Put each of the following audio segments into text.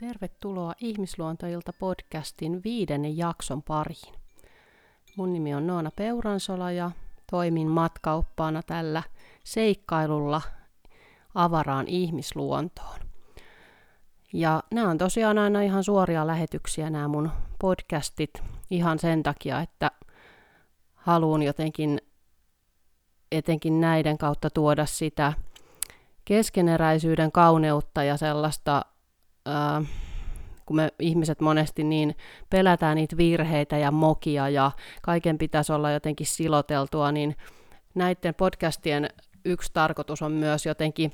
Tervetuloa Ihmisluontoilta podcastin viidennen jakson pariin. Mun nimi on Noona Peuransola ja toimin matkaoppaana tällä seikkailulla avaraan ihmisluontoon. Ja nämä on tosiaan aina ihan suoria lähetyksiä nämä mun podcastit ihan sen takia, että haluan jotenkin etenkin näiden kautta tuoda sitä keskeneräisyyden kauneutta ja sellaista kun me ihmiset monesti niin pelätään niitä virheitä ja mokia ja kaiken pitäisi olla jotenkin siloteltua, niin näiden podcastien yksi tarkoitus on myös jotenkin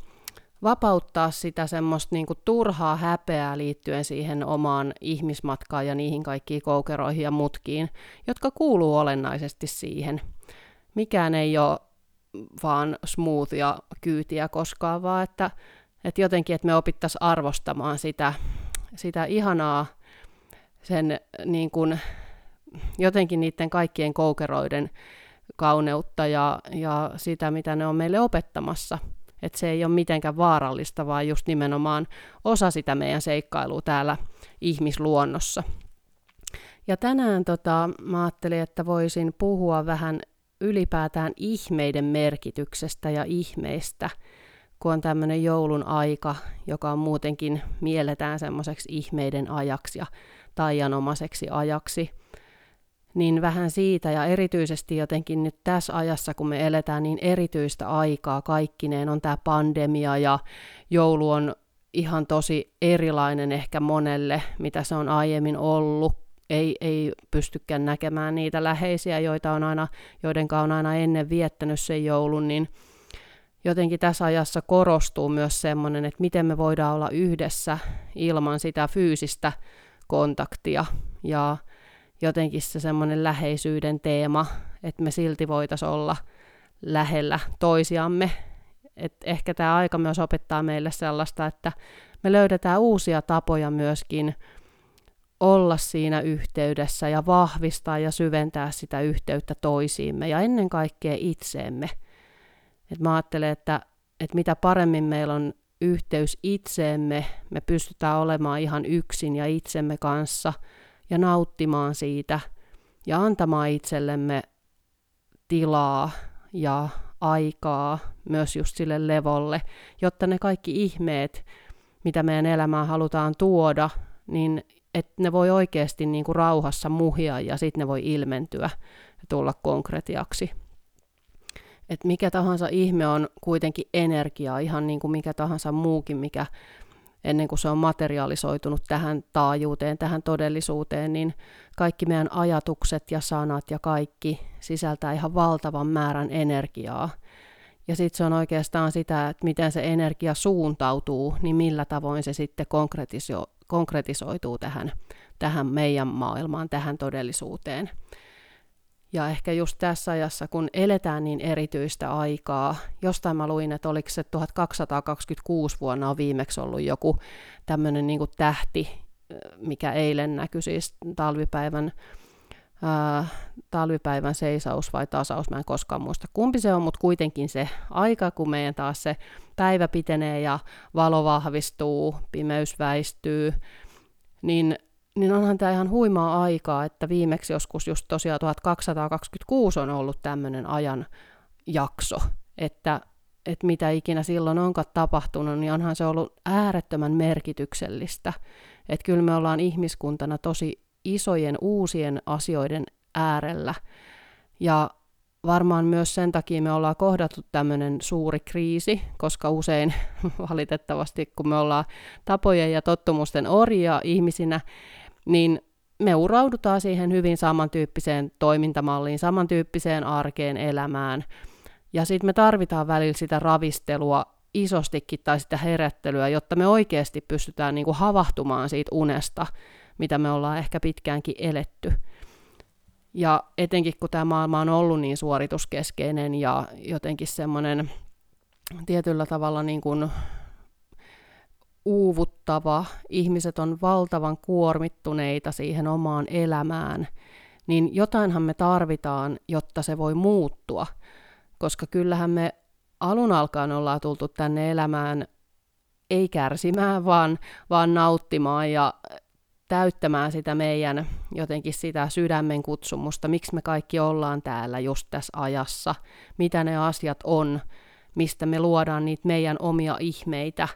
vapauttaa sitä semmoista niin kuin turhaa häpeää liittyen siihen omaan ihmismatkaan ja niihin kaikkiin koukeroihin ja mutkiin, jotka kuuluu olennaisesti siihen. Mikään ei ole vaan smooth ja kyytiä koskaan, vaan että että jotenkin, että me opittaisiin arvostamaan sitä, sitä ihanaa, sen niin kuin, jotenkin niiden kaikkien koukeroiden kauneutta ja, ja sitä, mitä ne on meille opettamassa. Että se ei ole mitenkään vaarallista, vaan just nimenomaan osa sitä meidän seikkailua täällä ihmisluonnossa. Ja tänään tota, mä ajattelin, että voisin puhua vähän ylipäätään ihmeiden merkityksestä ja ihmeistä – kun on tämmöinen joulun aika, joka on muutenkin mielletään semmoiseksi ihmeiden ajaksi ja taianomaiseksi ajaksi, niin vähän siitä ja erityisesti jotenkin nyt tässä ajassa, kun me eletään niin erityistä aikaa kaikkineen, on tämä pandemia ja joulu on ihan tosi erilainen ehkä monelle, mitä se on aiemmin ollut. Ei, ei pystykään näkemään niitä läheisiä, joita on aina, joiden on aina ennen viettänyt sen joulun, niin jotenkin tässä ajassa korostuu myös semmoinen, että miten me voidaan olla yhdessä ilman sitä fyysistä kontaktia ja jotenkin se semmoinen läheisyyden teema, että me silti voitaisiin olla lähellä toisiamme. Et ehkä tämä aika myös opettaa meille sellaista, että me löydetään uusia tapoja myöskin olla siinä yhteydessä ja vahvistaa ja syventää sitä yhteyttä toisiimme ja ennen kaikkea itseemme – et mä ajattelen, että, että mitä paremmin meillä on yhteys itseemme, me pystytään olemaan ihan yksin ja itsemme kanssa ja nauttimaan siitä ja antamaan itsellemme tilaa ja aikaa myös just sille levolle, jotta ne kaikki ihmeet, mitä meidän elämään halutaan tuoda, niin että ne voi oikeasti niin kuin rauhassa muhia ja sitten ne voi ilmentyä ja tulla konkretiaksi että mikä tahansa ihme on kuitenkin energiaa, ihan niin kuin mikä tahansa muukin, mikä ennen kuin se on materialisoitunut tähän taajuuteen, tähän todellisuuteen, niin kaikki meidän ajatukset ja sanat ja kaikki sisältää ihan valtavan määrän energiaa. Ja sitten se on oikeastaan sitä, että miten se energia suuntautuu, niin millä tavoin se sitten konkretiso- konkretisoituu tähän, tähän meidän maailmaan, tähän todellisuuteen. Ja ehkä just tässä ajassa, kun eletään niin erityistä aikaa, jostain mä luin, että oliko se 1226 vuonna on viimeksi ollut joku tämmöinen niin tähti, mikä eilen näkyi siis talvipäivän, ää, talvipäivän seisaus vai tasaus, mä en koskaan muista kumpi se on, mutta kuitenkin se aika, kun meidän taas se päivä pitenee ja valo vahvistuu, pimeys väistyy, niin niin onhan tämä ihan huimaa aikaa, että viimeksi joskus just tosiaan 1226 on ollut tämmöinen ajan jakso, että, että mitä ikinä silloin onkaan tapahtunut, niin onhan se ollut äärettömän merkityksellistä. Että kyllä me ollaan ihmiskuntana tosi isojen uusien asioiden äärellä. Ja varmaan myös sen takia me ollaan kohdattu tämmöinen suuri kriisi, koska usein valitettavasti, kun me ollaan tapojen ja tottumusten orjia ihmisinä, niin me uraudutaan siihen hyvin samantyyppiseen toimintamalliin, samantyyppiseen arkeen, elämään. Ja sitten me tarvitaan välillä sitä ravistelua isostikin tai sitä herättelyä, jotta me oikeasti pystytään niinku havahtumaan siitä unesta, mitä me ollaan ehkä pitkäänkin eletty. Ja etenkin kun tämä maailma on ollut niin suorituskeskeinen ja jotenkin semmoinen tietyllä tavalla niin kuin uuvuttava, ihmiset on valtavan kuormittuneita siihen omaan elämään, niin jotainhan me tarvitaan, jotta se voi muuttua. Koska kyllähän me alun alkaen ollaan tultu tänne elämään ei kärsimään, vaan, vaan nauttimaan ja täyttämään sitä meidän jotenkin sitä sydämen kutsumusta, miksi me kaikki ollaan täällä just tässä ajassa, mitä ne asiat on, mistä me luodaan niitä meidän omia ihmeitä,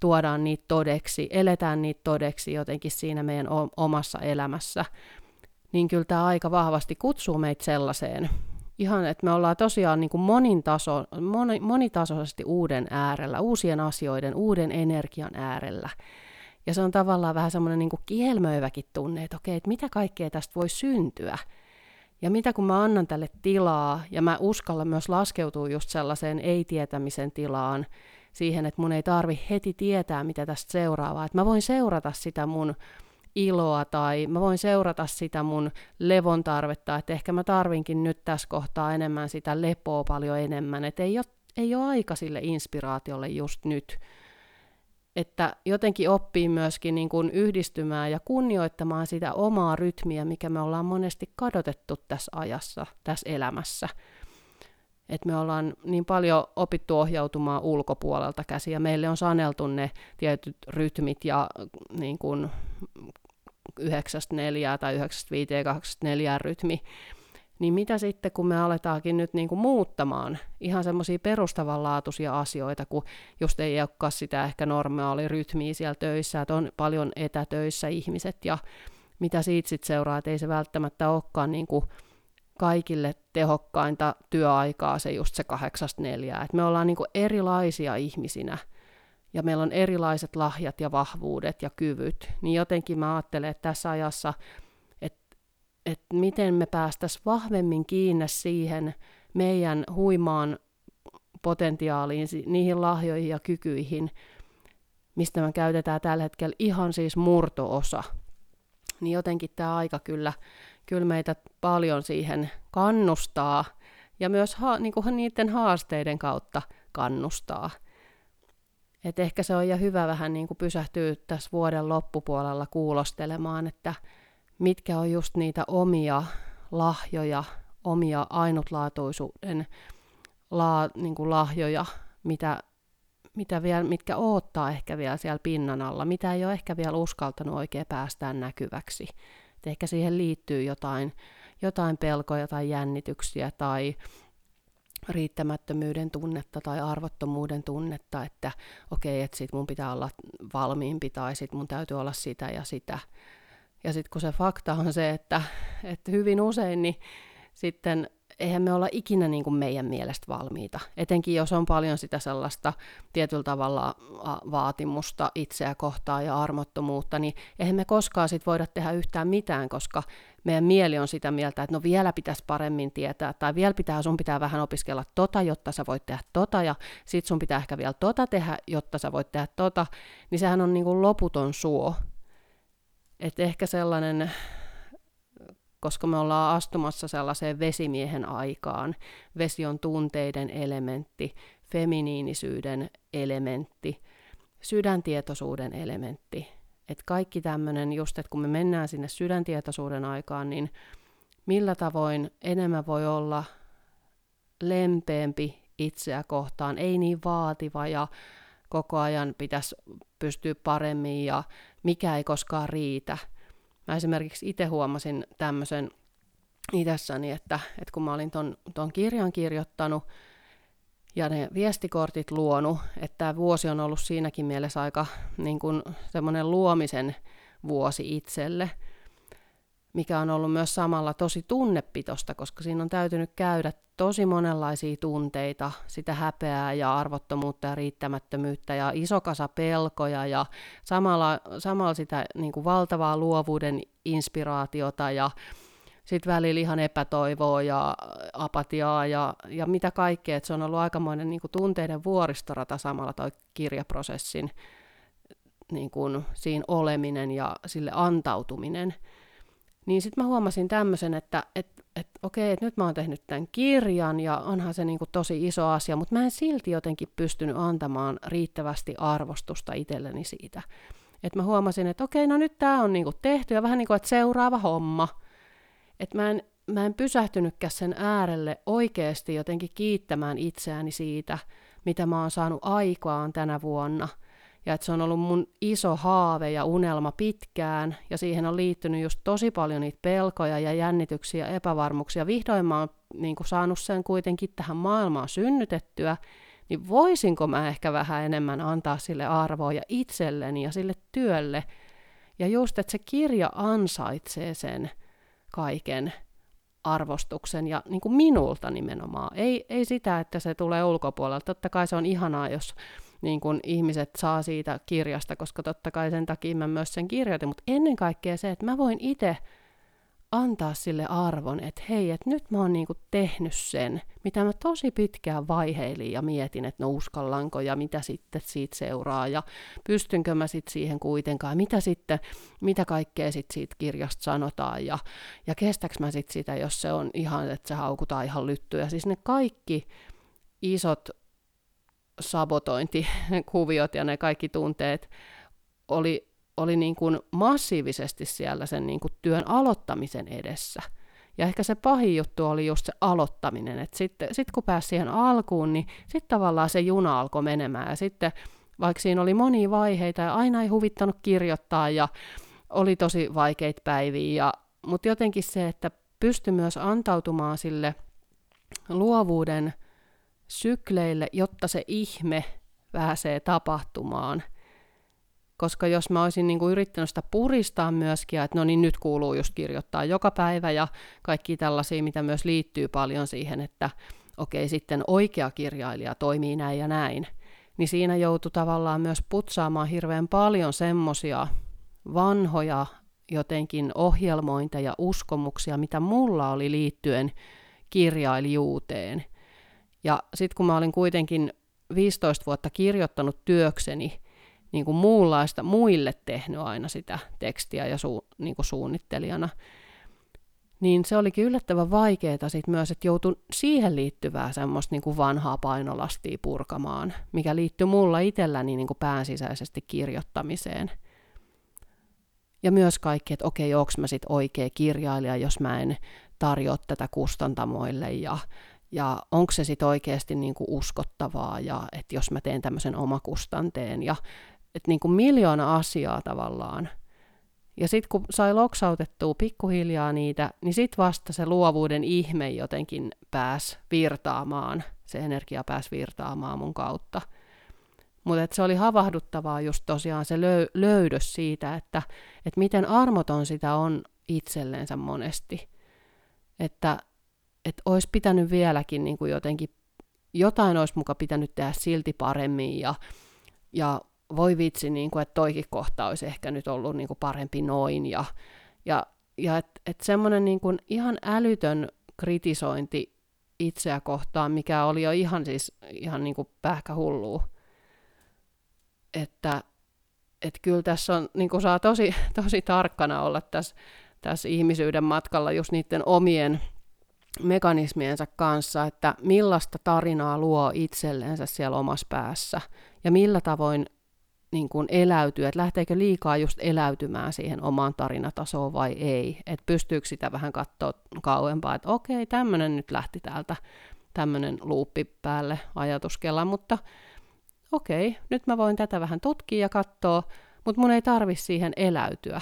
tuodaan niitä todeksi, eletään niitä todeksi jotenkin siinä meidän omassa elämässä, niin kyllä tämä aika vahvasti kutsuu meitä sellaiseen. Ihan, että me ollaan tosiaan niin kuin monin taso, moni, monitasoisesti uuden äärellä, uusien asioiden, uuden energian äärellä. Ja se on tavallaan vähän semmoinen niin kielmöiväkin tunne, että okei, että mitä kaikkea tästä voi syntyä. Ja mitä kun mä annan tälle tilaa, ja mä uskallan myös laskeutua just sellaiseen ei-tietämisen tilaan, siihen, että mun ei tarvi heti tietää, mitä tästä seuraavaa. Että mä voin seurata sitä mun iloa tai mä voin seurata sitä mun levon tarvetta, että ehkä mä tarvinkin nyt tässä kohtaa enemmän sitä lepoa paljon enemmän, että ei ole, ei ole aika sille inspiraatiolle just nyt. Että jotenkin oppii myöskin niin kuin yhdistymään ja kunnioittamaan sitä omaa rytmiä, mikä me ollaan monesti kadotettu tässä ajassa, tässä elämässä. Että me ollaan niin paljon opittu ohjautumaan ulkopuolelta käsiä. ja meille on saneltu ne tietyt rytmit ja niin kuin 9-4 tai 9-5 2 rytmi, niin mitä sitten, kun me aletaankin nyt niin kuin muuttamaan ihan semmoisia perustavanlaatuisia asioita, kun just ei olekaan sitä ehkä normaalirytmiä siellä töissä, että on paljon etätöissä ihmiset ja mitä siitä sitten seuraa, että ei se välttämättä olekaan niin kuin kaikille tehokkainta työaikaa se just se kahdeksasta neljää. Et me ollaan niin erilaisia ihmisinä – ja meillä on erilaiset lahjat ja vahvuudet ja kyvyt, niin jotenkin mä ajattelen, että tässä ajassa, että, että miten me päästäisiin vahvemmin kiinni siihen meidän huimaan potentiaaliin, niihin lahjoihin ja kykyihin, mistä me käytetään tällä hetkellä ihan siis murtoosa, niin jotenkin tämä aika kyllä, kyllä meitä paljon siihen kannustaa ja myös ha, niin kuin niiden haasteiden kautta kannustaa. Et ehkä se on ja hyvä vähän niin kuin pysähtyä tässä vuoden loppupuolella kuulostelemaan, että mitkä on just niitä omia lahjoja, omia ainutlaatuisuuden la, niin kuin lahjoja, mitä, mitä vielä, mitkä odottaa ehkä vielä siellä pinnan alla, mitä ei ole ehkä vielä uskaltanut oikein päästään näkyväksi. Et ehkä siihen liittyy jotain, jotain pelkoja tai jännityksiä tai riittämättömyyden tunnetta tai arvottomuuden tunnetta, että okei, okay, että sit mun pitää olla valmiimpi tai sit mun täytyy olla sitä ja sitä. Ja sitten kun se fakta on se, että, että hyvin usein niin sitten eihän me olla ikinä niin kuin meidän mielestä valmiita. Etenkin jos on paljon sitä sellaista tietyllä tavalla vaatimusta itseä kohtaan ja armottomuutta, niin eihän me koskaan sit voida tehdä yhtään mitään, koska meidän mieli on sitä mieltä, että no vielä pitäisi paremmin tietää, tai vielä pitää, sun pitää vähän opiskella tota, jotta sä voit tehdä tota, ja sit sun pitää ehkä vielä tota tehdä, jotta sä voit tehdä tota, niin sehän on niin kuin loputon suo. Että ehkä sellainen koska me ollaan astumassa sellaiseen vesimiehen aikaan. Vesi on tunteiden elementti, feminiinisyyden elementti, sydäntietoisuuden elementti. Et kaikki tämmöinen, just että kun me mennään sinne sydäntietoisuuden aikaan, niin millä tavoin enemmän voi olla lempeämpi itseä kohtaan, ei niin vaativa ja koko ajan pitäisi pystyä paremmin ja mikä ei koskaan riitä – Mä esimerkiksi itse huomasin tämmöisen itsessäni, että, että kun mä olin ton, ton kirjan kirjoittanut ja ne viestikortit luonut, että tämä vuosi on ollut siinäkin mielessä aika niin kuin semmoinen luomisen vuosi itselle, mikä on ollut myös samalla tosi tunnepitosta, koska siinä on täytynyt käydä tosi monenlaisia tunteita, sitä häpeää ja arvottomuutta ja riittämättömyyttä ja iso kasa pelkoja ja samalla, samalla sitä niin kuin valtavaa luovuuden inspiraatiota ja sitten välillä ihan epätoivoa ja apatiaa ja, ja mitä kaikkea. Et se on ollut aikamoinen niin kuin tunteiden vuoristorata samalla toi kirjaprosessin niin kuin siinä oleminen ja sille antautuminen. Niin sitten mä huomasin tämmöisen, että et, et, okei, että nyt mä oon tehnyt tämän kirjan ja onhan se niinku tosi iso asia, mutta mä en silti jotenkin pystynyt antamaan riittävästi arvostusta itselleni siitä. Että mä huomasin, että okei, no nyt tämä on niinku tehty ja vähän niin kuin, seuraava homma. Että mä en, mä en pysähtynytkään sen äärelle oikeasti jotenkin kiittämään itseäni siitä, mitä mä oon saanut aikaan tänä vuonna – ja että se on ollut mun iso haave ja unelma pitkään, ja siihen on liittynyt just tosi paljon niitä pelkoja ja jännityksiä ja epävarmuuksia. Vihdoin mä oon niin saanut sen kuitenkin tähän maailmaan synnytettyä, niin voisinko mä ehkä vähän enemmän antaa sille arvoa ja itselleni ja sille työlle. Ja just, että se kirja ansaitsee sen kaiken arvostuksen ja niin kuin minulta nimenomaan. Ei, ei sitä, että se tulee ulkopuolelta. Totta kai se on ihanaa, jos niin kuin ihmiset saa siitä kirjasta, koska totta kai sen takia mä myös sen kirjoitin, mutta ennen kaikkea se, että mä voin itse antaa sille arvon, että hei, että nyt mä oon niinku tehnyt sen, mitä mä tosi pitkään vaiheilin ja mietin, että no uskallanko ja mitä sitten siitä seuraa ja pystynkö mä sitten siihen kuitenkaan, mitä sitten, mitä kaikkea sitten siitä kirjasta sanotaan ja, ja kestäks mä sitten sitä, jos se on ihan, että se haukutaan ihan lyttyä. Siis ne kaikki isot sabotointikuviot ja ne kaikki tunteet oli oli niin kuin massiivisesti siellä sen niin kuin työn aloittamisen edessä. Ja ehkä se pahin juttu oli just se aloittaminen, että sitten sit kun pääsi siihen alkuun, niin sitten tavallaan se juna alkoi menemään. Ja sitten vaikka siinä oli monia vaiheita ja aina ei huvittanut kirjoittaa ja oli tosi vaikeita päiviä, ja, mutta jotenkin se, että pystyi myös antautumaan sille luovuuden sykleille, jotta se ihme pääsee tapahtumaan – koska jos mä olisin niin kuin yrittänyt sitä puristaa myöskin, että no niin nyt kuuluu just kirjoittaa joka päivä ja kaikki tällaisia, mitä myös liittyy paljon siihen, että okei sitten oikea kirjailija toimii näin ja näin, niin siinä joutui tavallaan myös putsaamaan hirveän paljon semmosia vanhoja jotenkin ohjelmointeja, uskomuksia, mitä mulla oli liittyen kirjailijuuteen. Ja sitten kun mä olin kuitenkin 15 vuotta kirjoittanut työkseni, niin kuin muunlaista muille tehnyt aina sitä tekstiä ja su, niin kuin suunnittelijana, niin se olikin yllättävän vaikeaa sit myös, että joutui siihen liittyvää semmoista niin kuin vanhaa painolastia purkamaan, mikä liittyy mulla itselläni niin kuin päänsisäisesti kirjoittamiseen. Ja myös kaikki, että okei, onko mä sitten oikea kirjailija, jos mä en tarjoa tätä kustantamoille ja, ja onko se sitten oikeasti niin kuin uskottavaa ja että jos mä teen tämmöisen omakustanteen ja että niin kuin miljoona asiaa tavallaan. Ja sitten kun sai loksautettua pikkuhiljaa niitä, niin sitten vasta se luovuuden ihme jotenkin pääsi virtaamaan, se energia pääsi virtaamaan mun kautta. Mutta se oli havahduttavaa just tosiaan se löy- löydös siitä, että, että miten armoton sitä on itsellensä monesti. Että, että olisi pitänyt vieläkin niin kuin jotenkin, jotain olisi muka pitänyt tehdä silti paremmin ja, ja voi vitsi, niin kuin, että toikin kohta olisi ehkä nyt ollut niin kuin parempi noin. Ja, ja, ja että et semmoinen niin kuin ihan älytön kritisointi itseä kohtaan, mikä oli jo ihan siis ihan niin kuin pähkähullua. Että et kyllä tässä on, niin kuin saa tosi, tosi tarkkana olla tässä, tässä ihmisyyden matkalla just niiden omien mekanismiensa kanssa, että millaista tarinaa luo itsellensä siellä omassa päässä? Ja millä tavoin niin kuin eläytyy, että lähteekö liikaa just eläytymään siihen omaan tarinatasoon vai ei, että pystyykö sitä vähän katsoa kauempaa, että okei, tämmöinen nyt lähti täältä, tämmöinen luuppi päälle ajatuskella, mutta okei, nyt mä voin tätä vähän tutkia ja katsoa, mutta mun ei tarvi siihen eläytyä.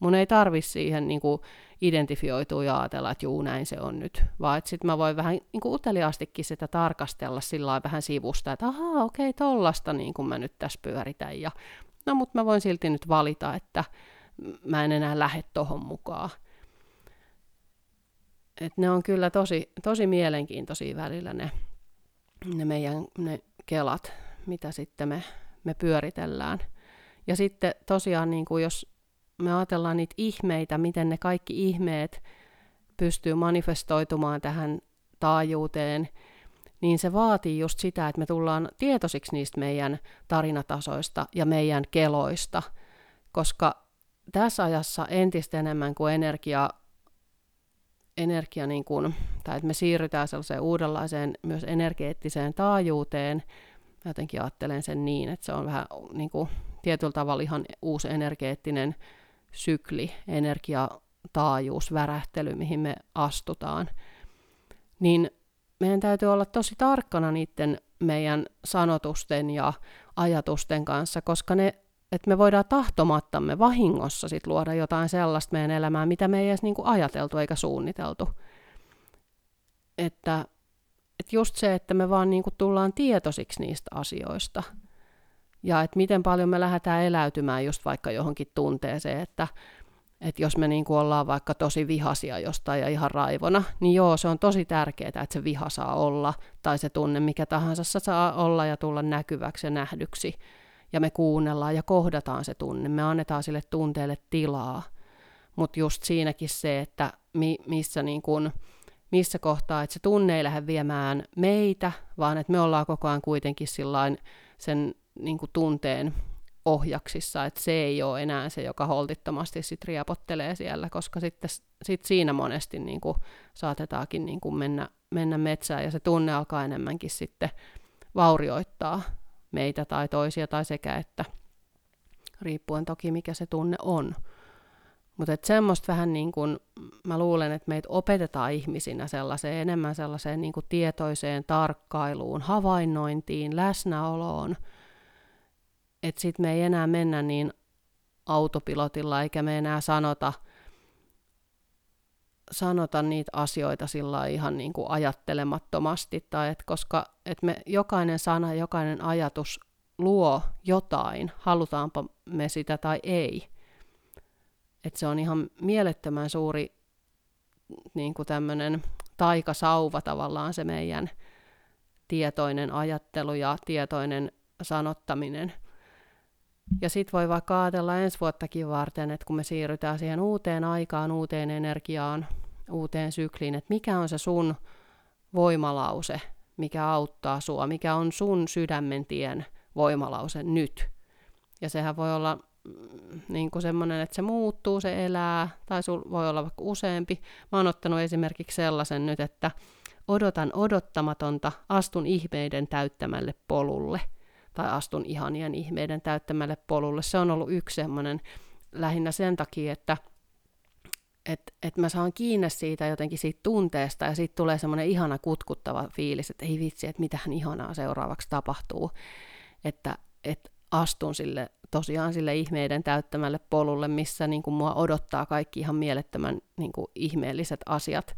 Mun ei tarvi siihen niin kuin, identifioitua ja ajatella, että juu, näin se on nyt, vaan sitten mä voin vähän niin kuin uteliaastikin sitä tarkastella sillä vähän sivusta, että ahaa, okei, tollasta niin kuin mä nyt tässä pyöritän, ja no, mutta mä voin silti nyt valita, että mä en enää lähde tohon mukaan. Et ne on kyllä tosi, tosi mielenkiintoisia välillä ne, ne meidän ne kelat, mitä sitten me, me pyöritellään. Ja sitten tosiaan, niin kuin jos me ajatellaan niitä ihmeitä, miten ne kaikki ihmeet pystyy manifestoitumaan tähän taajuuteen, niin se vaatii just sitä, että me tullaan tietoisiksi niistä meidän tarinatasoista ja meidän keloista, koska tässä ajassa entistä enemmän kuin energia, energia niin kuin, tai että me siirrytään sellaiseen uudenlaiseen myös energeettiseen taajuuteen, mä jotenkin ajattelen sen niin, että se on vähän niin kuin, tietyllä tavalla ihan uusi energeettinen sykli, energiataajuus, värähtely, mihin me astutaan, niin meidän täytyy olla tosi tarkkana niiden meidän sanotusten ja ajatusten kanssa, koska ne, että me voidaan tahtomattamme vahingossa sit luoda jotain sellaista meidän elämään, mitä me ei edes niinku ajateltu eikä suunniteltu. Että, että just se, että me vaan niinku tullaan tietoisiksi niistä asioista. Ja että miten paljon me lähdetään eläytymään just vaikka johonkin tunteeseen, että että jos me niin kuin ollaan vaikka tosi vihasia jostain ja ihan raivona, niin joo, se on tosi tärkeää, että se viha saa olla, tai se tunne mikä tahansa saa olla ja tulla näkyväksi ja nähdyksi. Ja me kuunnellaan ja kohdataan se tunne, me annetaan sille tunteelle tilaa. Mutta just siinäkin se, että mi, missä, niin kuin, missä kohtaa, että se tunne ei lähde viemään meitä, vaan että me ollaan koko ajan kuitenkin sen niin kuin tunteen ohjaksissa, että se ei ole enää se, joka holtittomasti sit riapottelee siellä, koska sitten sit siinä monesti niin kuin saatetaankin niin kuin mennä, mennä metsään ja se tunne alkaa enemmänkin sitten vaurioittaa meitä tai toisia tai sekä että, riippuen toki mikä se tunne on. Mutta semmoista vähän niin kuin, mä luulen, että meitä opetetaan ihmisinä sellaiseen, enemmän sellaiseen niin kuin tietoiseen tarkkailuun, havainnointiin, läsnäoloon – että sitten me ei enää mennä niin autopilotilla, eikä me enää sanota, sanota niitä asioita sillä ihan niin kuin ajattelemattomasti, tai et koska et me jokainen sana, jokainen ajatus luo jotain, halutaanpa me sitä tai ei. Et se on ihan mielettömän suuri niin kuin tämmöinen taikasauva tavallaan se meidän tietoinen ajattelu ja tietoinen sanottaminen – ja sitten voi vaikka ajatella ensi vuottakin varten, että kun me siirrytään siihen uuteen aikaan, uuteen energiaan, uuteen sykliin, että mikä on se sun voimalause, mikä auttaa sua, mikä on sun sydämen tien voimalause nyt. Ja sehän voi olla mm, niin kuin semmoinen, että se muuttuu, se elää, tai sul voi olla vaikka useampi. Mä oon ottanut esimerkiksi sellaisen nyt, että odotan odottamatonta, astun ihmeiden täyttämälle polulle – tai astun ihanien ihmeiden täyttämälle polulle. Se on ollut yksi semmoinen lähinnä sen takia, että et, et mä saan kiinni siitä jotenkin siitä tunteesta ja siitä tulee semmoinen ihana kutkuttava fiilis, että ei vitsi, että mitähän ihanaa seuraavaksi tapahtuu. Että et astun sille tosiaan sille ihmeiden täyttämälle polulle, missä niin kuin mua odottaa kaikki ihan mielettömän niin kuin ihmeelliset asiat.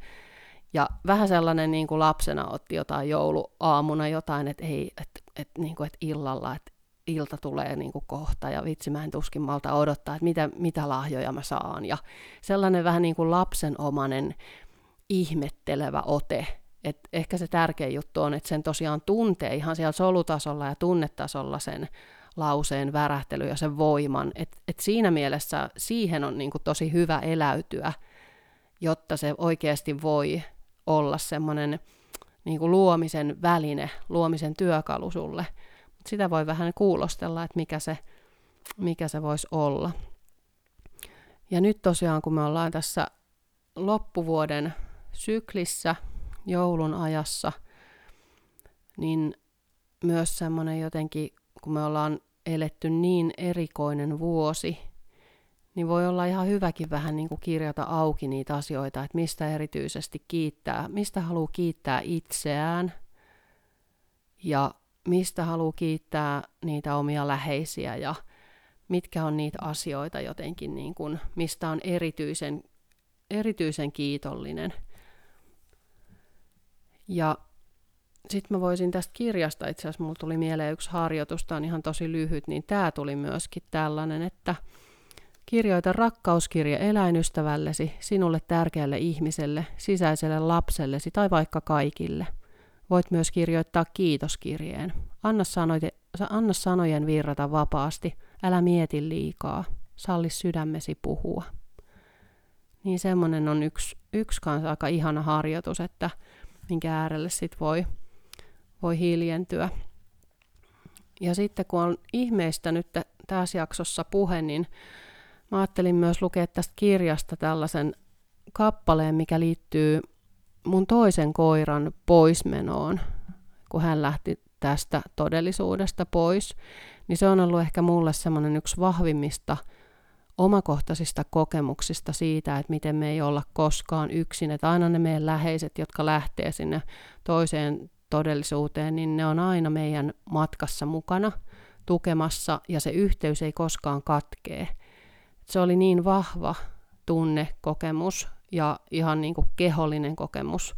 Ja vähän sellainen niin kuin lapsena otti jotain jouluaamuna jotain, että ei, että että niinku, et illalla, että ilta tulee niinku kohta ja vitsi mä en tuskin malta odottaa, että mitä, mitä lahjoja mä saan. Ja sellainen vähän niin kuin lapsenomainen ihmettelevä ote. Et ehkä se tärkein juttu on, että sen tosiaan tuntee ihan siellä solutasolla ja tunnetasolla sen lauseen värähtely ja sen voiman. Et, et siinä mielessä siihen on niinku tosi hyvä eläytyä, jotta se oikeasti voi olla semmoinen niin kuin luomisen väline, luomisen työkalu sulle. Sitä voi vähän kuulostella, että mikä se, mikä se voisi olla. Ja nyt tosiaan, kun me ollaan tässä loppuvuoden syklissä, joulun ajassa, niin myös semmoinen jotenkin, kun me ollaan eletty niin erikoinen vuosi, niin voi olla ihan hyväkin vähän niin kuin kirjata auki niitä asioita, että mistä erityisesti kiittää, mistä haluaa kiittää itseään ja mistä haluaa kiittää niitä omia läheisiä ja mitkä on niitä asioita jotenkin, niin kuin, mistä on erityisen, erityisen kiitollinen. Ja sitten mä voisin tästä kirjasta, itse asiassa mulla tuli mieleen yksi harjoitus, tämä on ihan tosi lyhyt, niin tämä tuli myöskin tällainen, että – Kirjoita rakkauskirja eläinystävällesi, sinulle tärkeälle ihmiselle, sisäiselle lapsellesi tai vaikka kaikille. Voit myös kirjoittaa kiitoskirjeen. Anna, sanoite, anna sanojen virrata vapaasti, älä mieti liikaa, salli sydämesi puhua. Niin semmoinen on yksi, yksi kanssa aika ihana harjoitus, että minkä äärelle sit voi, voi hiljentyä. Ja sitten kun on ihmeistä nyt tässä jaksossa puhe, niin Mä ajattelin myös lukea tästä kirjasta tällaisen kappaleen, mikä liittyy mun toisen koiran poismenoon, kun hän lähti tästä todellisuudesta pois. Niin se on ollut ehkä mulle semmoinen yksi vahvimmista omakohtaisista kokemuksista siitä, että miten me ei olla koskaan yksin, että aina ne meidän läheiset, jotka lähtee sinne toiseen todellisuuteen, niin ne on aina meidän matkassa mukana tukemassa ja se yhteys ei koskaan katkee. Se oli niin vahva tunne, kokemus ja ihan niin kuin kehollinen kokemus,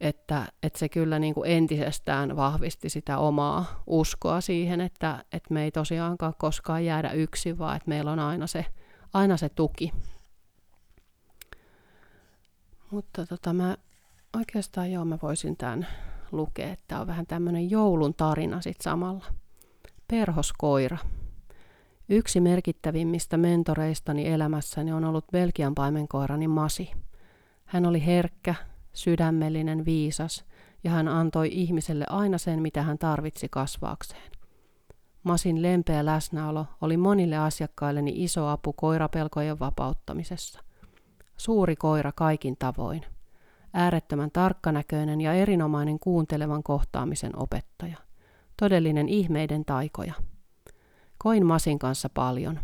että, että se kyllä niin kuin entisestään vahvisti sitä omaa uskoa siihen, että, että me ei tosiaankaan koskaan jäädä yksin, vaan että meillä on aina se, aina se tuki. Mutta tota, mä oikeastaan joo, mä voisin tämän lukea. Tämä on vähän tämmöinen joulun tarina sitten samalla. Perhoskoira. Yksi merkittävimmistä mentoreistani elämässäni on ollut Belgian paimenkoirani Masi. Hän oli herkkä, sydämellinen, viisas ja hän antoi ihmiselle aina sen, mitä hän tarvitsi kasvaakseen. Masin lempeä läsnäolo oli monille asiakkailleni iso apu koirapelkojen vapauttamisessa. Suuri koira kaikin tavoin. Äärettömän tarkkanäköinen ja erinomainen kuuntelevan kohtaamisen opettaja. Todellinen ihmeiden taikoja. Koin Masin kanssa paljon.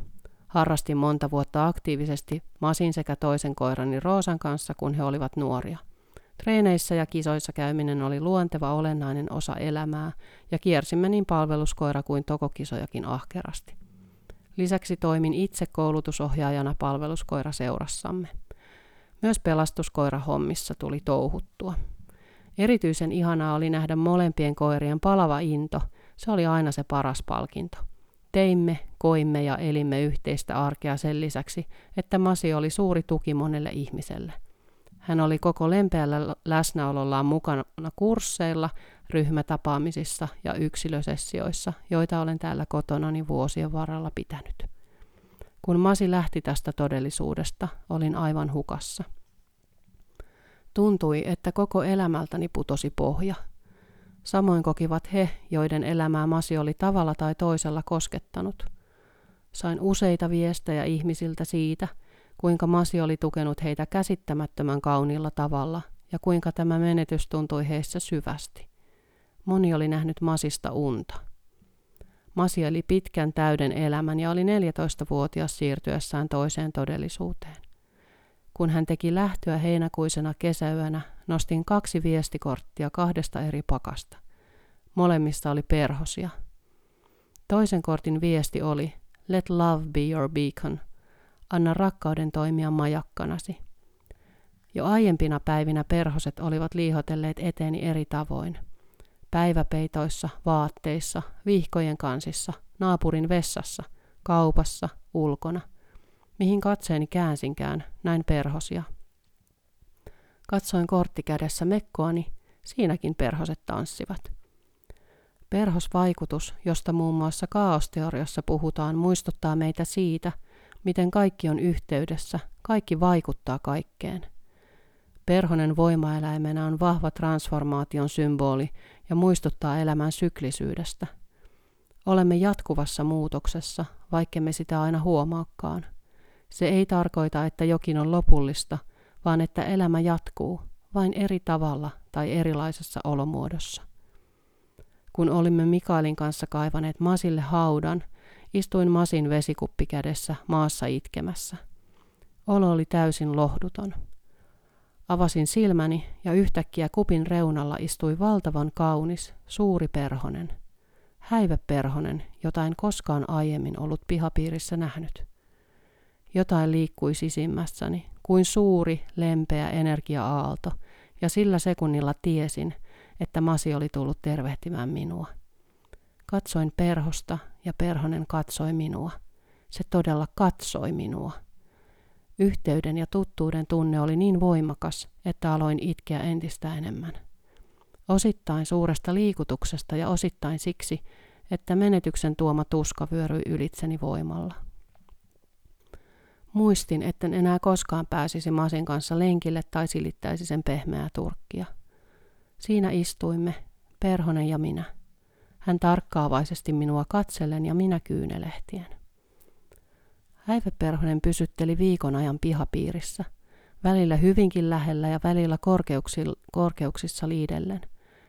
Harrastin monta vuotta aktiivisesti Masin sekä toisen koirani Roosan kanssa, kun he olivat nuoria – Treeneissä ja kisoissa käyminen oli luonteva olennainen osa elämää ja kiersimme niin palveluskoira kuin tokokisojakin ahkerasti. Lisäksi toimin itse koulutusohjaajana palveluskoiraseurassamme. Myös pelastuskoirahommissa tuli touhuttua. Erityisen ihanaa oli nähdä molempien koirien palava into. Se oli aina se paras palkinto. Teimme, koimme ja elimme yhteistä arkea sen lisäksi, että Masi oli suuri tuki monelle ihmiselle. Hän oli koko lempeällä läsnäolollaan mukana kursseilla, ryhmätapaamisissa ja yksilösessioissa, joita olen täällä kotonani vuosien varrella pitänyt. Kun Masi lähti tästä todellisuudesta, olin aivan hukassa. Tuntui, että koko elämältäni putosi pohja. Samoin kokivat he, joiden elämää Masi oli tavalla tai toisella koskettanut. Sain useita viestejä ihmisiltä siitä – kuinka Masi oli tukenut heitä käsittämättömän kauniilla tavalla ja kuinka tämä menetys tuntui heissä syvästi. Moni oli nähnyt Masista unta. Masi eli pitkän täyden elämän ja oli 14-vuotias siirtyessään toiseen todellisuuteen. Kun hän teki lähtöä heinäkuisena kesäyönä, nostin kaksi viestikorttia kahdesta eri pakasta. Molemmista oli perhosia. Toisen kortin viesti oli Let love be your beacon – anna rakkauden toimia majakkanasi. Jo aiempina päivinä perhoset olivat liihotelleet eteeni eri tavoin. Päiväpeitoissa, vaatteissa, vihkojen kansissa, naapurin vessassa, kaupassa, ulkona. Mihin katseeni käänsinkään, näin perhosia. Katsoin korttikädessä mekkoani, siinäkin perhoset tanssivat. Perhosvaikutus, josta muun muassa kaosteoriassa puhutaan, muistuttaa meitä siitä, miten kaikki on yhteydessä, kaikki vaikuttaa kaikkeen. Perhonen voimaeläimenä on vahva transformaation symboli ja muistuttaa elämän syklisyydestä. Olemme jatkuvassa muutoksessa, vaikkemme sitä aina huomaakaan. Se ei tarkoita, että jokin on lopullista, vaan että elämä jatkuu, vain eri tavalla tai erilaisessa olomuodossa. Kun olimme Mikaelin kanssa kaivaneet Masille haudan, Istuin Masin vesikuppi kädessä maassa itkemässä. Olo oli täysin lohduton. Avasin silmäni ja yhtäkkiä kupin reunalla istui valtavan kaunis, suuri perhonen. Häiväperhonen, jota en koskaan aiemmin ollut pihapiirissä nähnyt. Jotain liikkui sisimmässäni, kuin suuri, lempeä energia-aalto, ja sillä sekunnilla tiesin, että Masi oli tullut tervehtimään minua. Katsoin perhosta ja perhonen katsoi minua. Se todella katsoi minua. Yhteyden ja tuttuuden tunne oli niin voimakas, että aloin itkeä entistä enemmän. Osittain suuresta liikutuksesta ja osittain siksi, että menetyksen tuoma tuska vyöryi ylitseni voimalla. Muistin, etten enää koskaan pääsisi Masin kanssa lenkille tai silittäisi sen pehmeää turkkia. Siinä istuimme, Perhonen ja minä. Hän tarkkaavaisesti minua katsellen ja minä kyynelehtien. Häiveperhonen pysytteli viikon ajan pihapiirissä, välillä hyvinkin lähellä ja välillä korkeuksissa liidellen.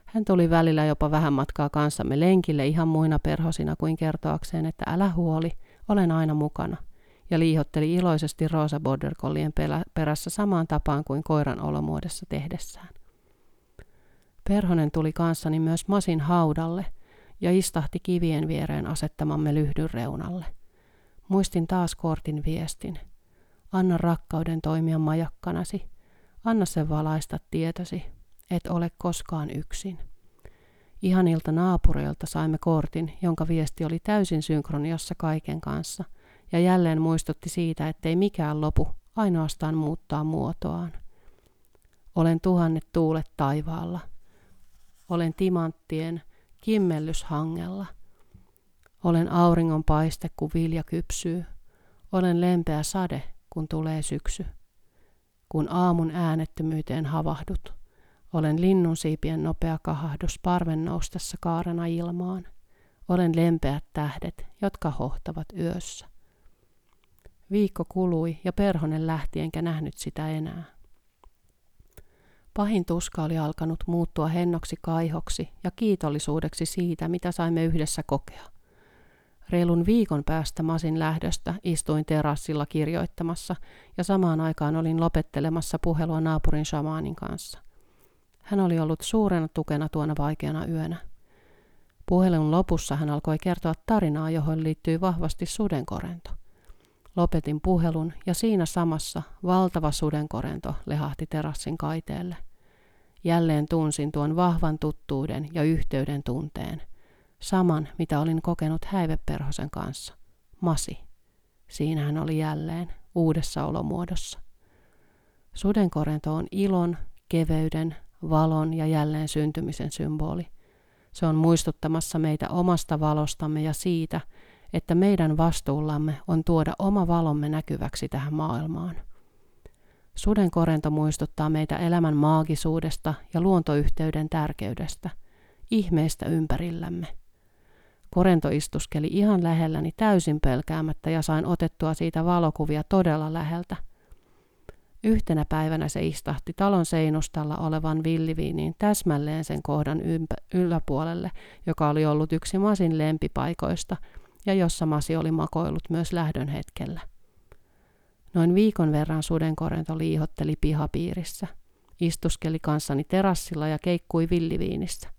Hän tuli välillä jopa vähän matkaa kanssamme lenkille ihan muina perhosina kuin kertoakseen, että älä huoli, olen aina mukana, ja liihotteli iloisesti Rosa Border Collien perässä samaan tapaan kuin koiran olomuodossa tehdessään. Perhonen tuli kanssani myös Masin haudalle ja istahti kivien viereen asettamamme lyhdyn reunalle. Muistin taas kortin viestin. Anna rakkauden toimia majakkanasi. Anna sen valaista tietäsi, et ole koskaan yksin. Ihanilta naapureilta saimme kortin, jonka viesti oli täysin synkroniassa kaiken kanssa, ja jälleen muistutti siitä, ettei mikään lopu, ainoastaan muuttaa muotoaan. Olen tuhannet tuulet taivaalla. Olen timanttien kimmellyshangella. Olen auringon paiste, kun vilja kypsyy. Olen lempeä sade, kun tulee syksy. Kun aamun äänettömyyteen havahdut, olen linnun siipien nopea kahahdus parven noustessa kaarena ilmaan. Olen lempeät tähdet, jotka hohtavat yössä. Viikko kului ja perhonen lähti enkä nähnyt sitä enää. Pahin tuska oli alkanut muuttua hennoksi kaihoksi ja kiitollisuudeksi siitä, mitä saimme yhdessä kokea. Reilun viikon päästä Masin lähdöstä istuin terassilla kirjoittamassa ja samaan aikaan olin lopettelemassa puhelua naapurin shamaanin kanssa. Hän oli ollut suurena tukena tuona vaikeana yönä. Puhelun lopussa hän alkoi kertoa tarinaa, johon liittyi vahvasti sudenkorento. Lopetin puhelun ja siinä samassa valtava sudenkorento lehahti terassin kaiteelle. Jälleen tunsin tuon vahvan tuttuuden ja yhteyden tunteen. Saman, mitä olin kokenut häiveperhosen kanssa. Masi. Siinä hän oli jälleen, uudessa olomuodossa. Sudenkorento on ilon, keveyden, valon ja jälleen syntymisen symboli. Se on muistuttamassa meitä omasta valostamme ja siitä, että meidän vastuullamme on tuoda oma valomme näkyväksi tähän maailmaan. Suden korento muistuttaa meitä elämän maagisuudesta ja luontoyhteyden tärkeydestä, ihmeistä ympärillämme. Korento istuskeli ihan lähelläni täysin pelkäämättä ja sain otettua siitä valokuvia todella läheltä. Yhtenä päivänä se istahti talon seinustalla olevan villiviiniin täsmälleen sen kohdan ympä- yläpuolelle, joka oli ollut yksi Masin lempipaikoista – ja jossa Masi oli makoillut myös lähdön hetkellä. Noin viikon verran sudenkorento liihotteli pihapiirissä. Istuskeli kanssani terassilla ja keikkui villiviinissä.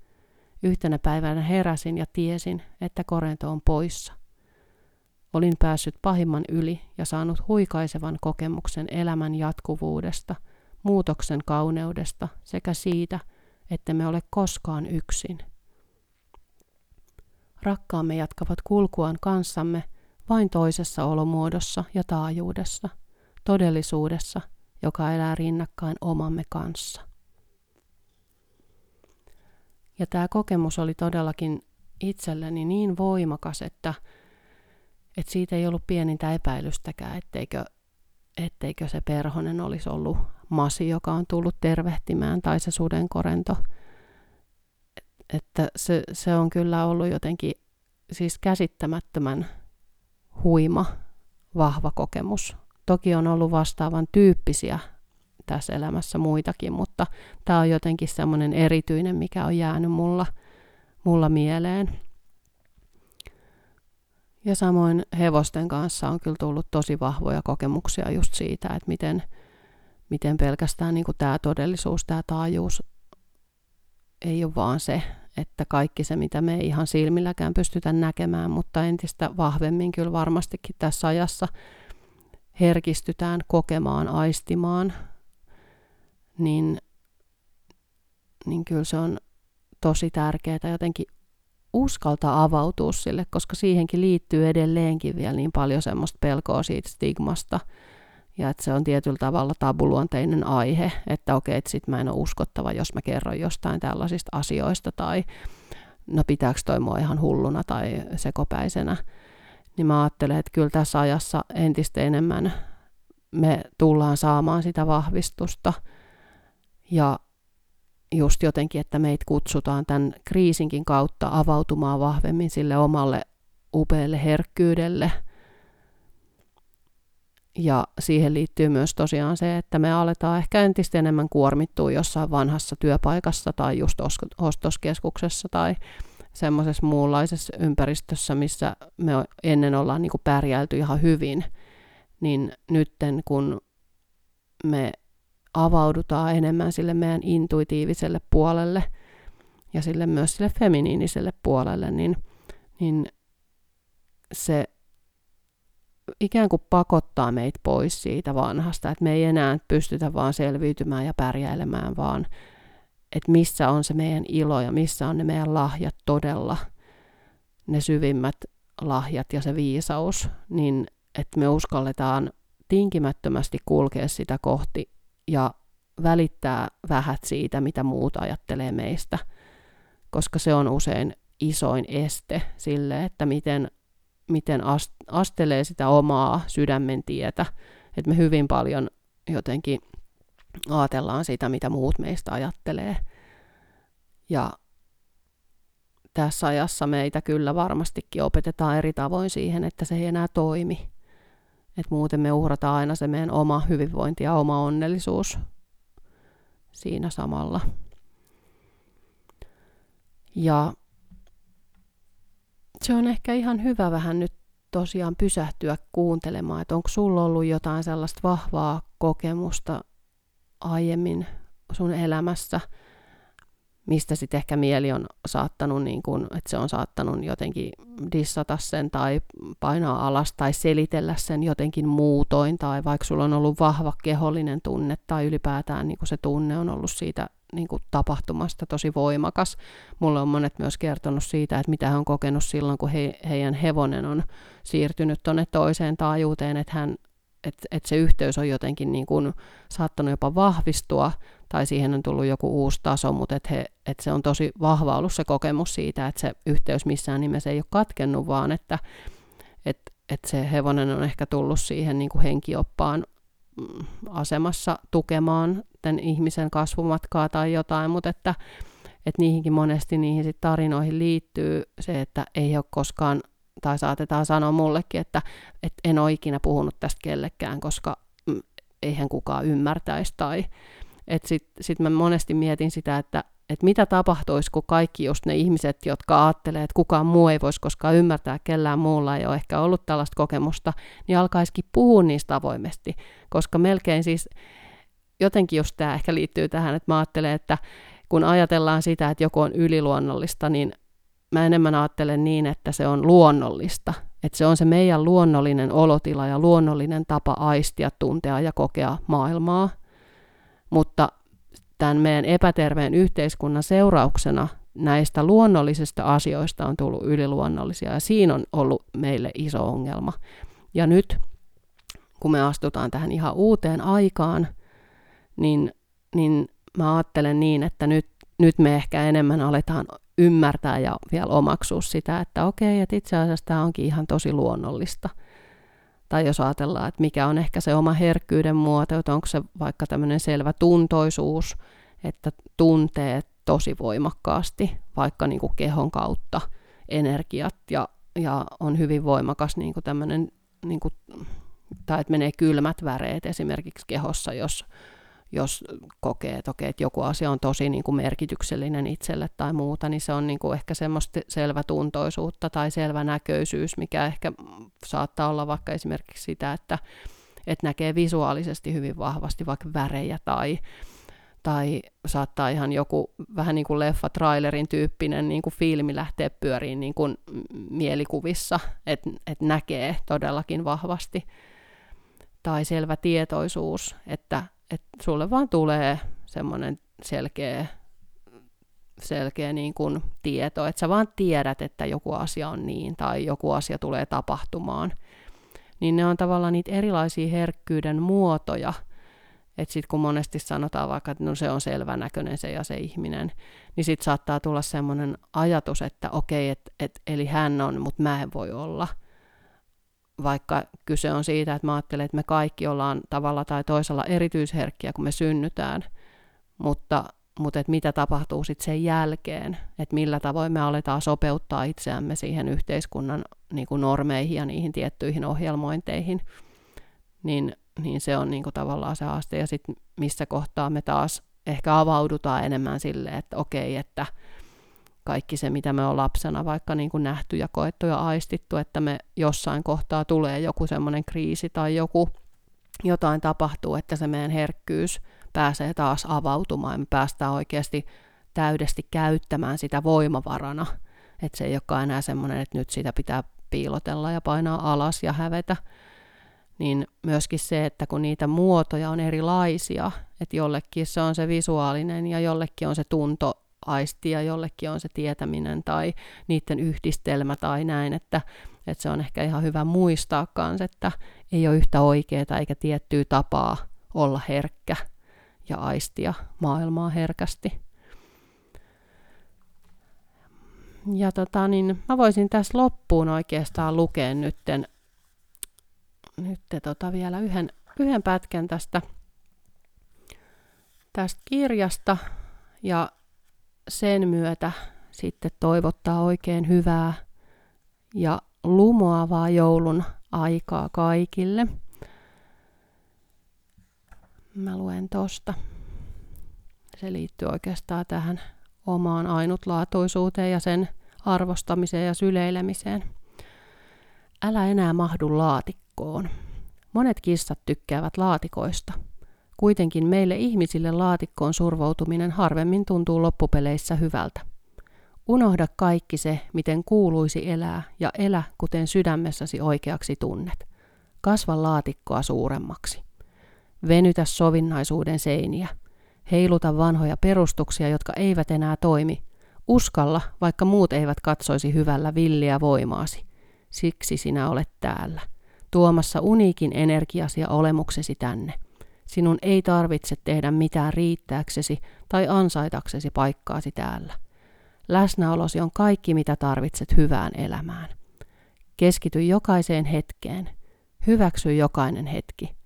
Yhtenä päivänä heräsin ja tiesin, että korento on poissa. Olin päässyt pahimman yli ja saanut huikaisevan kokemuksen elämän jatkuvuudesta, muutoksen kauneudesta sekä siitä, että me ole koskaan yksin – rakkaamme jatkavat kulkuaan kanssamme vain toisessa olomuodossa ja taajuudessa, todellisuudessa, joka elää rinnakkain omamme kanssa. Ja tämä kokemus oli todellakin itselleni niin voimakas, että, että siitä ei ollut pienintä epäilystäkään, etteikö, etteikö se perhonen olisi ollut masi, joka on tullut tervehtimään, tai se sudenkorento – että se, se on kyllä ollut jotenkin siis käsittämättömän huima, vahva kokemus. Toki on ollut vastaavan tyyppisiä tässä elämässä muitakin, mutta tämä on jotenkin semmoinen erityinen, mikä on jäänyt mulla, mulla mieleen. Ja samoin hevosten kanssa on kyllä tullut tosi vahvoja kokemuksia just siitä, että miten, miten pelkästään niin tämä todellisuus, tämä taajuus ei ole vaan se, että kaikki se, mitä me ei ihan silmilläkään pystytä näkemään, mutta entistä vahvemmin kyllä varmastikin tässä ajassa herkistytään kokemaan, aistimaan, niin, niin kyllä se on tosi tärkeää jotenkin uskaltaa avautua sille, koska siihenkin liittyy edelleenkin vielä niin paljon semmoista pelkoa siitä stigmasta, ja että se on tietyllä tavalla tabuluonteinen aihe, että okei, että sit mä en ole uskottava, jos mä kerron jostain tällaisista asioista, tai no pitääkö toi mua ihan hulluna tai sekopäisenä, niin mä ajattelen, että kyllä tässä ajassa entistä enemmän me tullaan saamaan sitä vahvistusta, ja just jotenkin, että meitä kutsutaan tämän kriisinkin kautta avautumaan vahvemmin sille omalle upealle herkkyydelle – ja siihen liittyy myös tosiaan se, että me aletaan ehkä entistä enemmän kuormittua jossain vanhassa työpaikassa tai just ostoskeskuksessa tai semmoisessa muunlaisessa ympäristössä, missä me ennen ollaan niin kuin pärjäilty ihan hyvin, niin nytten kun me avaudutaan enemmän sille meidän intuitiiviselle puolelle, ja sille myös sille feminiiniselle puolelle, niin, niin se ikään kuin pakottaa meitä pois siitä vanhasta, että me ei enää pystytä vaan selviytymään ja pärjäilemään, vaan että missä on se meidän ilo ja missä on ne meidän lahjat todella, ne syvimmät lahjat ja se viisaus, niin että me uskalletaan tinkimättömästi kulkea sitä kohti ja välittää vähät siitä, mitä muut ajattelee meistä, koska se on usein isoin este sille, että miten, miten astelee sitä omaa sydämen tietä, että me hyvin paljon jotenkin ajatellaan sitä, mitä muut meistä ajattelee. Ja tässä ajassa meitä kyllä varmastikin opetetaan eri tavoin siihen, että se ei enää toimi. että muuten me uhrataan aina se meidän oma hyvinvointi ja oma onnellisuus siinä samalla. Ja se on ehkä ihan hyvä vähän nyt tosiaan pysähtyä kuuntelemaan, että onko sulla ollut jotain sellaista vahvaa kokemusta aiemmin sun elämässä – mistä sitten ehkä mieli on saattanut, niin kun, että se on saattanut jotenkin dissata sen tai painaa alas tai selitellä sen jotenkin muutoin, tai vaikka sulla on ollut vahva kehollinen tunne tai ylipäätään niin se tunne on ollut siitä niin kuin tapahtumasta tosi voimakas. Mulle on monet myös kertonut siitä, että mitä hän on kokenut silloin, kun he, heidän hevonen on siirtynyt tuonne toiseen taajuuteen, että hän että et se yhteys on jotenkin niin kuin saattanut jopa vahvistua, tai siihen on tullut joku uusi taso, mutta että et se on tosi vahva ollut se kokemus siitä, että se yhteys missään nimessä ei ole katkennut, vaan että et, et se hevonen on ehkä tullut siihen niin kuin henkioppaan mm, asemassa tukemaan tämän ihmisen kasvumatkaa tai jotain, mutta että, että niihinkin monesti niihin sit tarinoihin liittyy se, että ei ole koskaan tai saatetaan sanoa mullekin, että, että en ole ikinä puhunut tästä kellekään, koska mm, eihän kukaan ymmärtäisi. Tai, sitten sit mä monesti mietin sitä, että, että mitä tapahtuisi, kun kaikki just ne ihmiset, jotka ajattelee, että kukaan muu ei voisi koskaan ymmärtää, kellään muulla ei ole ehkä ollut tällaista kokemusta, niin alkaisikin puhua niistä avoimesti, koska melkein siis jotenkin just tämä ehkä liittyy tähän, että mä ajattelen, että kun ajatellaan sitä, että joku on yliluonnollista, niin mä enemmän ajattelen niin, että se on luonnollista. Että se on se meidän luonnollinen olotila ja luonnollinen tapa aistia, tuntea ja kokea maailmaa. Mutta tämän meidän epäterveen yhteiskunnan seurauksena näistä luonnollisista asioista on tullut yliluonnollisia ja siinä on ollut meille iso ongelma. Ja nyt, kun me astutaan tähän ihan uuteen aikaan, niin, niin mä ajattelen niin, että nyt, nyt me ehkä enemmän aletaan ymmärtää ja vielä omaksua sitä, että okei, että itse asiassa tämä onkin ihan tosi luonnollista. Tai jos ajatellaan, että mikä on ehkä se oma herkkyyden muoto, että onko se vaikka tämmöinen selvä tuntoisuus, että tuntee tosi voimakkaasti vaikka niin kuin kehon kautta energiat ja, ja on hyvin voimakas niin kuin tämmöinen, niin kuin, tai että menee kylmät väreet esimerkiksi kehossa, jos jos kokee, että, okei, että joku asia on tosi niin kuin merkityksellinen itselle tai muuta, niin se on niin kuin ehkä semmoista selvätuntoisuutta tai selvänäköisyys, mikä ehkä saattaa olla vaikka esimerkiksi sitä, että, että näkee visuaalisesti hyvin vahvasti vaikka värejä tai, tai saattaa ihan joku vähän niin kuin leffa-trailerin tyyppinen niin kuin filmi lähteä pyöriin niin kuin mielikuvissa, että et näkee todellakin vahvasti. Tai selvä tietoisuus, että että sulle vaan tulee semmoinen selkeä, selkeä niin kuin tieto, että sä vaan tiedät, että joku asia on niin tai joku asia tulee tapahtumaan. Niin ne on tavallaan niitä erilaisia herkkyyden muotoja, että sitten kun monesti sanotaan vaikka, että no se on selvänäköinen se ja se ihminen, niin sitten saattaa tulla semmoinen ajatus, että okei, et, et, eli hän on, mutta mä en voi olla – vaikka kyse on siitä, että mä ajattelen, että me kaikki ollaan tavalla tai toisella erityisherkkiä, kun me synnytään, mutta, mutta että mitä tapahtuu sitten sen jälkeen, että millä tavoin me aletaan sopeuttaa itseämme siihen yhteiskunnan niin kuin normeihin ja niihin tiettyihin ohjelmointeihin, niin, niin se on niin kuin tavallaan se haaste. Ja sitten missä kohtaa me taas ehkä avaudutaan enemmän sille, että okei, että – kaikki se, mitä me on lapsena vaikka niin kuin nähty ja koettu ja aistittu, että me jossain kohtaa tulee joku semmoinen kriisi tai joku jotain tapahtuu, että se meidän herkkyys pääsee taas avautumaan ja me päästään oikeasti täydesti käyttämään sitä voimavarana. Että se ei olekaan enää semmoinen, että nyt sitä pitää piilotella ja painaa alas ja hävetä. Niin myöskin se, että kun niitä muotoja on erilaisia, että jollekin se on se visuaalinen ja jollekin on se tunto aisti ja jollekin on se tietäminen tai niiden yhdistelmä tai näin, että, että se on ehkä ihan hyvä muistaa kanssa, että ei ole yhtä oikeaa eikä tiettyä tapaa olla herkkä ja aistia maailmaa herkästi. Ja tota, niin mä voisin tässä loppuun oikeastaan lukea nytten, nytten tota vielä yhden, yhden pätkän tästä, tästä kirjasta ja sen myötä sitten toivottaa oikein hyvää ja lumoavaa joulun aikaa kaikille. Mä luen tosta. Se liittyy oikeastaan tähän omaan ainutlaatuisuuteen ja sen arvostamiseen ja syleilemiseen. Älä enää mahdu laatikkoon. Monet kissat tykkäävät laatikoista. Kuitenkin meille ihmisille laatikkoon survoutuminen harvemmin tuntuu loppupeleissä hyvältä. Unohda kaikki se, miten kuuluisi elää, ja elä, kuten sydämessäsi oikeaksi tunnet. Kasva laatikkoa suuremmaksi. Venytä sovinnaisuuden seiniä. Heiluta vanhoja perustuksia, jotka eivät enää toimi. Uskalla, vaikka muut eivät katsoisi hyvällä villiä voimaasi. Siksi sinä olet täällä, tuomassa uniikin energiasi ja olemuksesi tänne. Sinun ei tarvitse tehdä mitään riittääksesi tai ansaitaksesi paikkaasi täällä. Läsnäolosi on kaikki, mitä tarvitset hyvään elämään. Keskity jokaiseen hetkeen. Hyväksy jokainen hetki.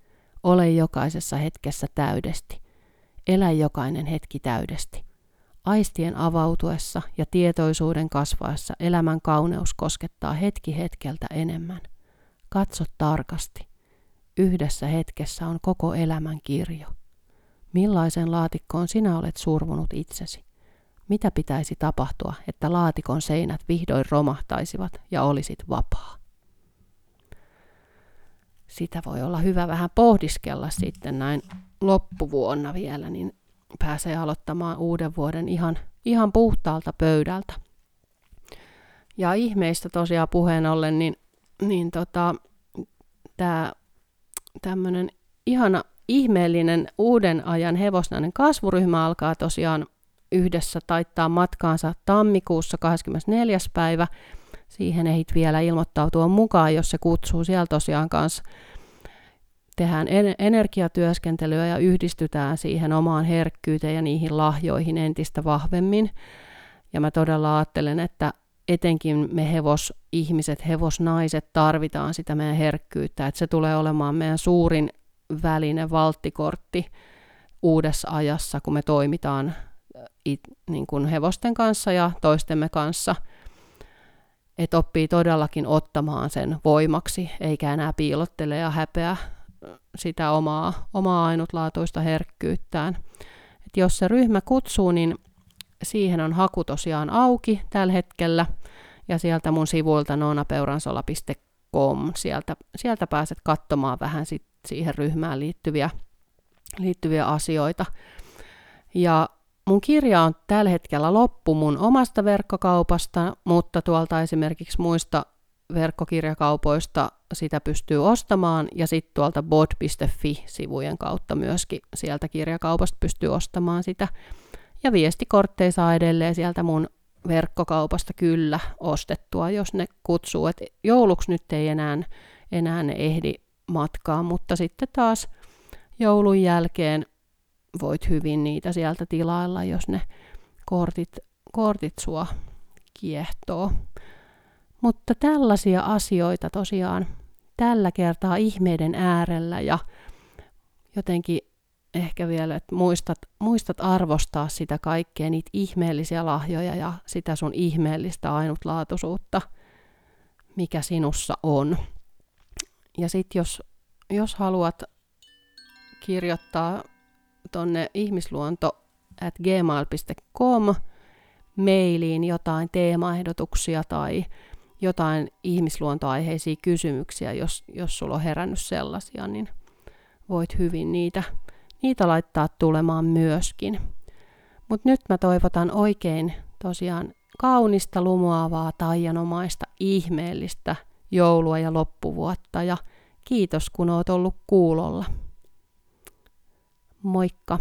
Ole jokaisessa hetkessä täydesti. Elä jokainen hetki täydesti. Aistien avautuessa ja tietoisuuden kasvaessa elämän kauneus koskettaa hetki hetkeltä enemmän. Katso tarkasti. Yhdessä hetkessä on koko elämän kirjo. Millaisen laatikkoon sinä olet survonut itsesi? Mitä pitäisi tapahtua, että laatikon seinät vihdoin romahtaisivat ja olisit vapaa? Sitä voi olla hyvä vähän pohdiskella sitten näin loppuvuonna vielä, niin pääsee aloittamaan uuden vuoden ihan, ihan puhtaalta pöydältä. Ja ihmeistä tosiaan puheen ollen, niin, niin tota, tämä tämmöinen ihana ihmeellinen uuden ajan hevosnainen kasvuryhmä alkaa tosiaan yhdessä taittaa matkaansa tammikuussa 24. päivä. Siihen ehdit vielä ilmoittautua mukaan, jos se kutsuu siellä tosiaan kanssa tehdään energiatyöskentelyä ja yhdistytään siihen omaan herkkyyteen ja niihin lahjoihin entistä vahvemmin. Ja mä todella ajattelen, että etenkin me hevosihmiset, hevosnaiset tarvitaan sitä meidän herkkyyttä, että se tulee olemaan meidän suurin väline, valttikortti uudessa ajassa, kun me toimitaan it, niin kuin hevosten kanssa ja toistemme kanssa, että oppii todellakin ottamaan sen voimaksi, eikä enää piilottele ja häpeä sitä omaa, omaa ainutlaatuista herkkyyttään. Et jos se ryhmä kutsuu, niin siihen on haku tosiaan auki tällä hetkellä, ja sieltä mun sivuilta noonapeuransola.com, sieltä, sieltä pääset katsomaan vähän sit siihen ryhmään liittyviä, liittyviä asioita. Ja mun kirja on tällä hetkellä loppu mun omasta verkkokaupasta, mutta tuolta esimerkiksi muista verkkokirjakaupoista sitä pystyy ostamaan ja sitten tuolta bod.fi-sivujen kautta myöskin sieltä kirjakaupasta pystyy ostamaan sitä. Ja viestikortteja saa edelleen sieltä mun verkkokaupasta kyllä ostettua, jos ne kutsuu, että jouluksi nyt ei enää, enää ehdi matkaa, mutta sitten taas joulun jälkeen voit hyvin niitä sieltä tilailla, jos ne kortit, kortit sua kiehtoo. Mutta tällaisia asioita tosiaan tällä kertaa ihmeiden äärellä ja jotenkin ehkä vielä, että muistat, muistat arvostaa sitä kaikkea, niitä ihmeellisiä lahjoja ja sitä sun ihmeellistä ainutlaatuisuutta, mikä sinussa on. Ja sitten jos, jos haluat kirjoittaa tonne ihmisluonto at gmail.com mailiin jotain teemaehdotuksia tai jotain ihmisluontoaiheisia kysymyksiä, jos, jos sulla on herännyt sellaisia, niin voit hyvin niitä, niitä laittaa tulemaan myöskin. Mutta nyt mä toivotan oikein tosiaan kaunista, lumoavaa, taianomaista, ihmeellistä joulua ja loppuvuotta ja kiitos kun oot ollut kuulolla. Moikka!